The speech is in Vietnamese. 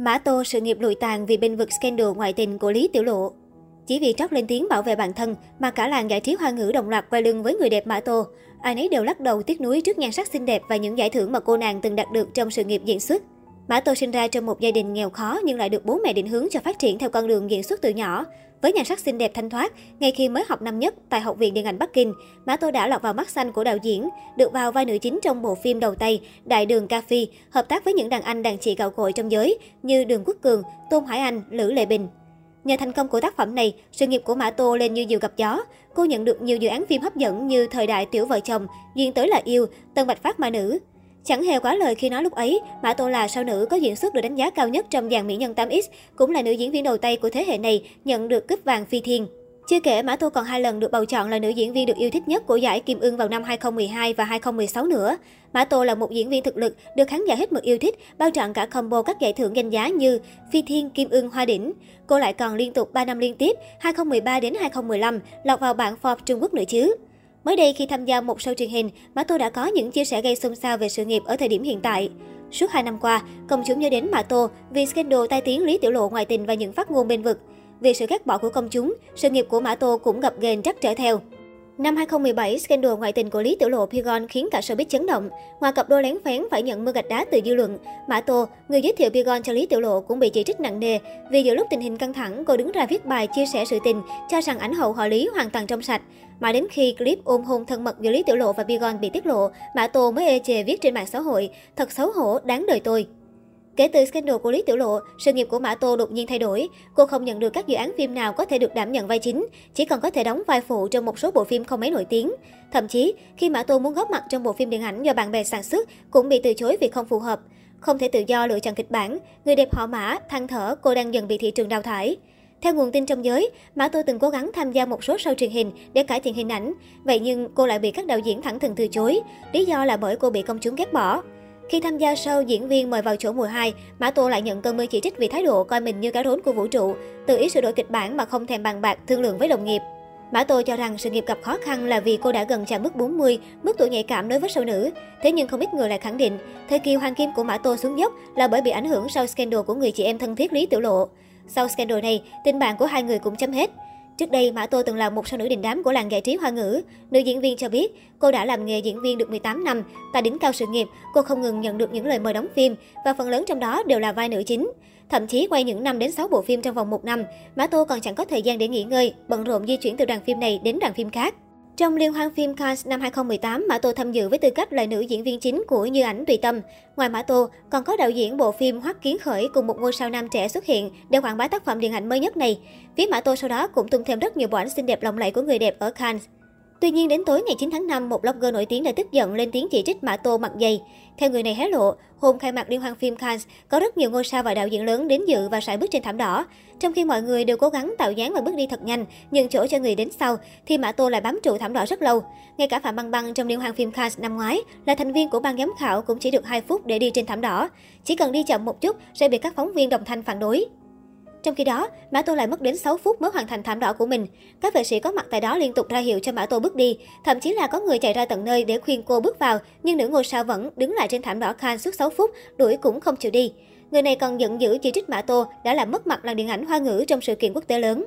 Mã Tô sự nghiệp lụi tàn vì bên vực scandal ngoại tình của Lý Tiểu Lộ. Chỉ vì trót lên tiếng bảo vệ bản thân mà cả làng giải trí hoa ngữ đồng loạt quay lưng với người đẹp Mã Tô. Ai nấy đều lắc đầu tiếc nuối trước nhan sắc xinh đẹp và những giải thưởng mà cô nàng từng đạt được trong sự nghiệp diễn xuất. Mã Tô sinh ra trong một gia đình nghèo khó nhưng lại được bố mẹ định hướng cho phát triển theo con đường diễn xuất từ nhỏ. Với nhan sắc xinh đẹp thanh thoát, ngay khi mới học năm nhất tại Học viện Điện ảnh Bắc Kinh, Mã Tô đã lọt vào mắt xanh của đạo diễn, được vào vai nữ chính trong bộ phim đầu tay Đại đường Ca Phi, hợp tác với những đàn anh đàn chị gạo cội trong giới như Đường Quốc Cường, Tôn Hải Anh, Lữ Lệ Bình. Nhờ thành công của tác phẩm này, sự nghiệp của Mã Tô lên như diều gặp gió. Cô nhận được nhiều dự án phim hấp dẫn như Thời đại tiểu vợ chồng, Duyên tới là yêu, Tân Bạch Phát ma nữ. Chẳng hề quá lời khi nói lúc ấy, Mã Tô là sao nữ có diễn xuất được đánh giá cao nhất trong dàn mỹ nhân 8X, cũng là nữ diễn viên đầu tay của thế hệ này, nhận được cúp vàng phi thiên. Chưa kể, Mã Tô còn hai lần được bầu chọn là nữ diễn viên được yêu thích nhất của giải Kim Ưng vào năm 2012 và 2016 nữa. Mã Tô là một diễn viên thực lực, được khán giả hết mực yêu thích, bao trọn cả combo các giải thưởng danh giá như Phi Thiên, Kim Ưng, Hoa Đỉnh. Cô lại còn liên tục 3 năm liên tiếp, 2013 đến 2015, lọt vào bảng Forbes Trung Quốc nữa chứ. Mới đây khi tham gia một show truyền hình, Mã Tô đã có những chia sẻ gây xôn xao về sự nghiệp ở thời điểm hiện tại. Suốt 2 năm qua, công chúng nhớ đến Mã Tô vì scandal tai tiếng Lý Tiểu Lộ ngoại tình và những phát ngôn bên vực. Vì sự ghét bỏ của công chúng, sự nghiệp của Mã Tô cũng gặp ghềnh trắc trở theo. Năm 2017, scandal ngoại tình của Lý Tiểu Lộ Pigon khiến cả showbiz chấn động. Ngoài cặp đôi lén phén phải nhận mưa gạch đá từ dư luận, Mã Tô, người giới thiệu Pigon cho Lý Tiểu Lộ cũng bị chỉ trích nặng nề vì giữa lúc tình hình căng thẳng, cô đứng ra viết bài chia sẻ sự tình, cho rằng ảnh hậu họ Lý hoàn toàn trong sạch. Mà đến khi clip ôm hôn thân mật giữa Lý Tiểu Lộ và Pigon bị tiết lộ, Mã Tô mới ê chề viết trên mạng xã hội, thật xấu hổ, đáng đời tôi. Kể từ scandal của Lý Tiểu Lộ, sự nghiệp của Mã Tô đột nhiên thay đổi. Cô không nhận được các dự án phim nào có thể được đảm nhận vai chính, chỉ còn có thể đóng vai phụ trong một số bộ phim không mấy nổi tiếng. Thậm chí, khi Mã Tô muốn góp mặt trong bộ phim điện ảnh do bạn bè sản xuất, cũng bị từ chối vì không phù hợp. Không thể tự do lựa chọn kịch bản, người đẹp họ Mã, than thở cô đang dần bị thị trường đào thải. Theo nguồn tin trong giới, Mã Tô từng cố gắng tham gia một số show truyền hình để cải thiện hình ảnh, vậy nhưng cô lại bị các đạo diễn thẳng thừng từ chối, lý do là bởi cô bị công chúng ghét bỏ. Khi tham gia show diễn viên mời vào chỗ mùa 2, Mã Tô lại nhận cơn mưa chỉ trích vì thái độ coi mình như cá rốn của vũ trụ, tự ý sửa đổi kịch bản mà không thèm bàn bạc thương lượng với đồng nghiệp. Mã Tô cho rằng sự nghiệp gặp khó khăn là vì cô đã gần chạm mức 40, mức tuổi nhạy cảm đối với sâu nữ. Thế nhưng không ít người lại khẳng định, thời kỳ hoàng kim của Mã Tô xuống dốc là bởi bị ảnh hưởng sau scandal của người chị em thân thiết Lý Tiểu Lộ. Sau scandal này, tình bạn của hai người cũng chấm hết. Trước đây, Mã Tô từng là một sao nữ đình đám của làng giải trí hoa ngữ. Nữ diễn viên cho biết, cô đã làm nghề diễn viên được 18 năm. Tại đỉnh cao sự nghiệp, cô không ngừng nhận được những lời mời đóng phim và phần lớn trong đó đều là vai nữ chính. Thậm chí quay những năm đến 6 bộ phim trong vòng một năm, Mã Tô còn chẳng có thời gian để nghỉ ngơi, bận rộn di chuyển từ đoàn phim này đến đoàn phim khác. Trong liên hoan phim Cannes năm 2018, Mã Tô tham dự với tư cách là nữ diễn viên chính của Như ảnh Tùy Tâm. Ngoài Mã Tô, còn có đạo diễn bộ phim Hoắc Kiến Khởi cùng một ngôi sao nam trẻ xuất hiện để quảng bá tác phẩm điện ảnh mới nhất này. Phía Mã Tô sau đó cũng tung thêm rất nhiều bộ ảnh xinh đẹp lộng lẫy của người đẹp ở Cannes. Tuy nhiên đến tối ngày 9 tháng 5, một blogger nổi tiếng đã tức giận lên tiếng chỉ trích Mã Tô mặt dày. Theo người này hé lộ, hôm khai mạc liên hoan phim Cannes, có rất nhiều ngôi sao và đạo diễn lớn đến dự và sải bước trên thảm đỏ. Trong khi mọi người đều cố gắng tạo dáng và bước đi thật nhanh, nhường chỗ cho người đến sau, thì Mã Tô lại bám trụ thảm đỏ rất lâu. Ngay cả Phạm Băng Băng trong liên hoan phim Cannes năm ngoái là thành viên của ban giám khảo cũng chỉ được 2 phút để đi trên thảm đỏ. Chỉ cần đi chậm một chút sẽ bị các phóng viên đồng thanh phản đối. Trong khi đó, Mã Tô lại mất đến 6 phút mới hoàn thành thảm đỏ của mình. Các vệ sĩ có mặt tại đó liên tục ra hiệu cho Mã Tô bước đi, thậm chí là có người chạy ra tận nơi để khuyên cô bước vào, nhưng nữ ngôi sao vẫn đứng lại trên thảm đỏ Khan suốt 6 phút, đuổi cũng không chịu đi. Người này còn giận dữ chỉ trích Mã Tô đã làm mất mặt làng điện ảnh hoa ngữ trong sự kiện quốc tế lớn.